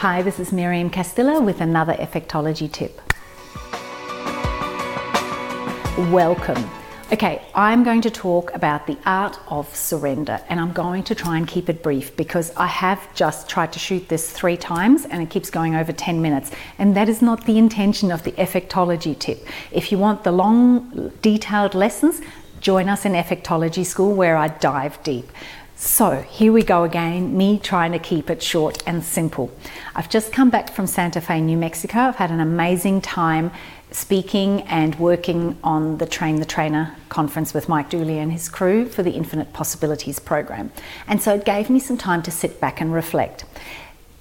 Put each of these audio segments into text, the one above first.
Hi, this is Miriam Castilla with another Effectology tip. Welcome. Okay, I'm going to talk about the art of surrender and I'm going to try and keep it brief because I have just tried to shoot this three times and it keeps going over 10 minutes. And that is not the intention of the Effectology tip. If you want the long, detailed lessons, join us in Effectology School where I dive deep. So here we go again, me trying to keep it short and simple. I've just come back from Santa Fe, New Mexico. I've had an amazing time speaking and working on the Train the Trainer conference with Mike Dooley and his crew for the Infinite Possibilities program. And so it gave me some time to sit back and reflect.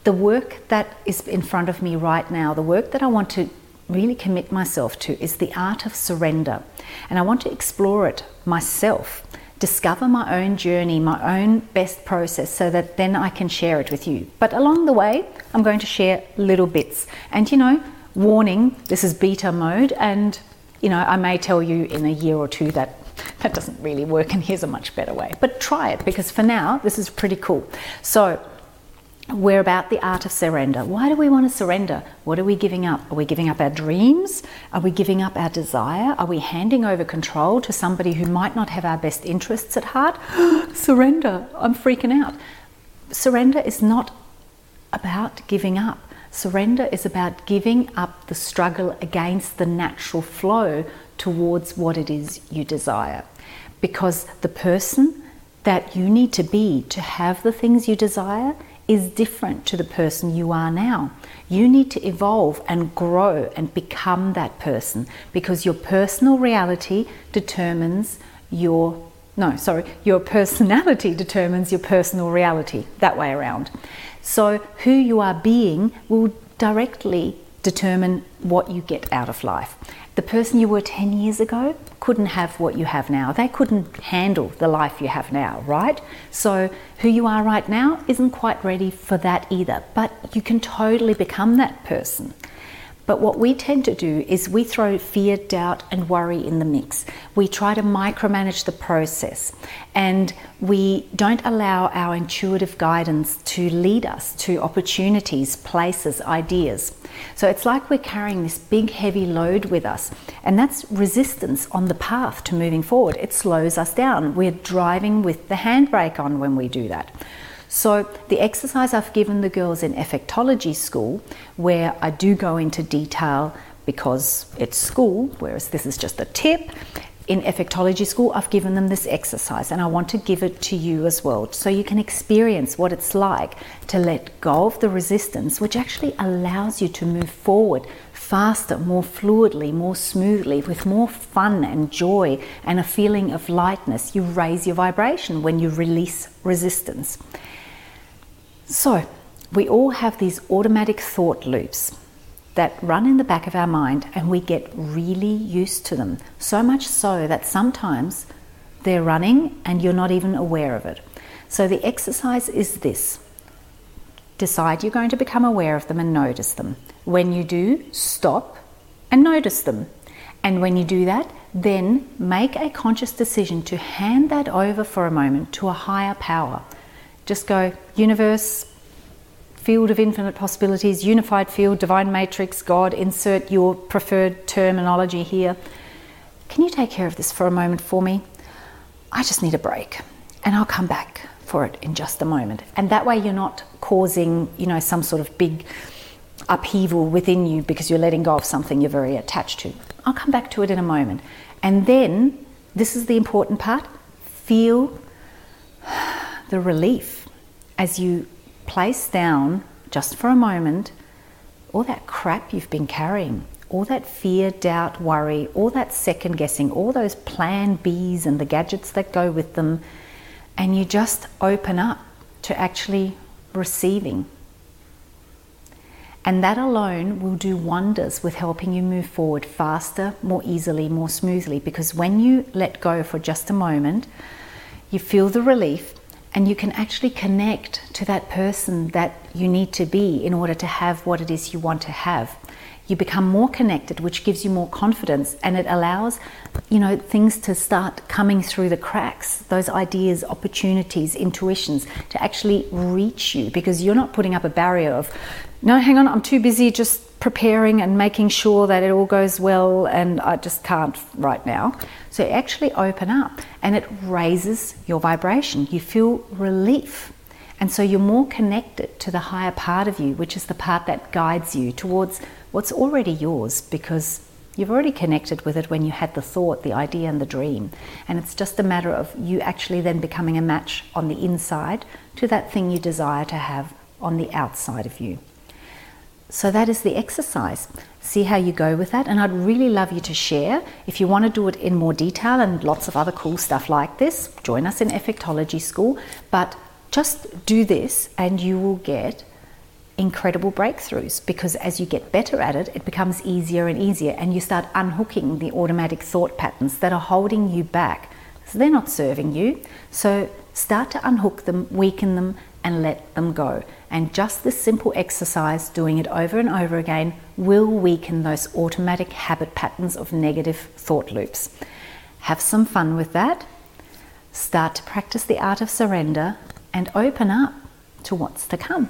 The work that is in front of me right now, the work that I want to really commit myself to, is the art of surrender. And I want to explore it myself discover my own journey, my own best process, so that then I can share it with you. But along the way, I'm going to share little bits. And you know, warning, this is beta mode, and you know, I may tell you in a year or two that that doesn't really work, and here's a much better way. But try it because for now, this is pretty cool. So, we're about the art of surrender. Why do we want to surrender? What are we giving up? Are we giving up our dreams? Are we giving up our desire? Are we handing over control to somebody who might not have our best interests at heart? surrender. I'm freaking out. Surrender is not about giving up. Surrender is about giving up the struggle against the natural flow towards what it is you desire. Because the person that you need to be to have the things you desire is different to the person you are now. You need to evolve and grow and become that person because your personal reality determines your no, sorry, your personality determines your personal reality, that way around. So, who you are being will directly determine what you get out of life. The person you were 10 years ago couldn't have what you have now. They couldn't handle the life you have now, right? So, who you are right now isn't quite ready for that either, but you can totally become that person. But what we tend to do is we throw fear, doubt, and worry in the mix. We try to micromanage the process and we don't allow our intuitive guidance to lead us to opportunities, places, ideas. So it's like we're carrying this big, heavy load with us, and that's resistance on the path to moving forward. It slows us down. We're driving with the handbrake on when we do that. So, the exercise I've given the girls in effectology school, where I do go into detail because it's school, whereas this is just a tip. In effectology school, I've given them this exercise and I want to give it to you as well so you can experience what it's like to let go of the resistance, which actually allows you to move forward faster, more fluidly, more smoothly, with more fun and joy and a feeling of lightness. You raise your vibration when you release resistance. So, we all have these automatic thought loops that run in the back of our mind and we get really used to them. So much so that sometimes they're running and you're not even aware of it. So, the exercise is this decide you're going to become aware of them and notice them. When you do, stop and notice them. And when you do that, then make a conscious decision to hand that over for a moment to a higher power. Just go, universe, field of infinite possibilities, unified field, divine matrix, God, insert your preferred terminology here. Can you take care of this for a moment for me? I just need a break and I'll come back for it in just a moment. And that way you're not causing, you know, some sort of big upheaval within you because you're letting go of something you're very attached to. I'll come back to it in a moment. And then, this is the important part feel the relief as you place down just for a moment all that crap you've been carrying, all that fear, doubt, worry, all that second guessing, all those plan Bs and the gadgets that go with them, and you just open up to actually receiving. And that alone will do wonders with helping you move forward faster, more easily, more smoothly. Because when you let go for just a moment, you feel the relief, and you can actually connect to that person that you need to be in order to have what it is you want to have. you become more connected, which gives you more confidence and it allows, you know, things to start coming through the cracks, those ideas, opportunities, intuitions to actually reach you because you're not putting up a barrier of, no, hang on, I'm too busy just preparing and making sure that it all goes well and I just can't right now. So actually open up and it raises your vibration. You feel relief. And so you're more connected to the higher part of you, which is the part that guides you towards what's already yours because you've already connected with it when you had the thought, the idea, and the dream. And it's just a matter of you actually then becoming a match on the inside to that thing you desire to have on the outside of you. So that is the exercise. See how you go with that. And I'd really love you to share. If you want to do it in more detail and lots of other cool stuff like this, join us in Effectology School. But just do this and you will get incredible breakthroughs because as you get better at it, it becomes easier and easier, and you start unhooking the automatic thought patterns that are holding you back. So they're not serving you. So start to unhook them, weaken them, and let them go. And just this simple exercise, doing it over and over again, will weaken those automatic habit patterns of negative thought loops. Have some fun with that. Start to practice the art of surrender and open up to what's to come.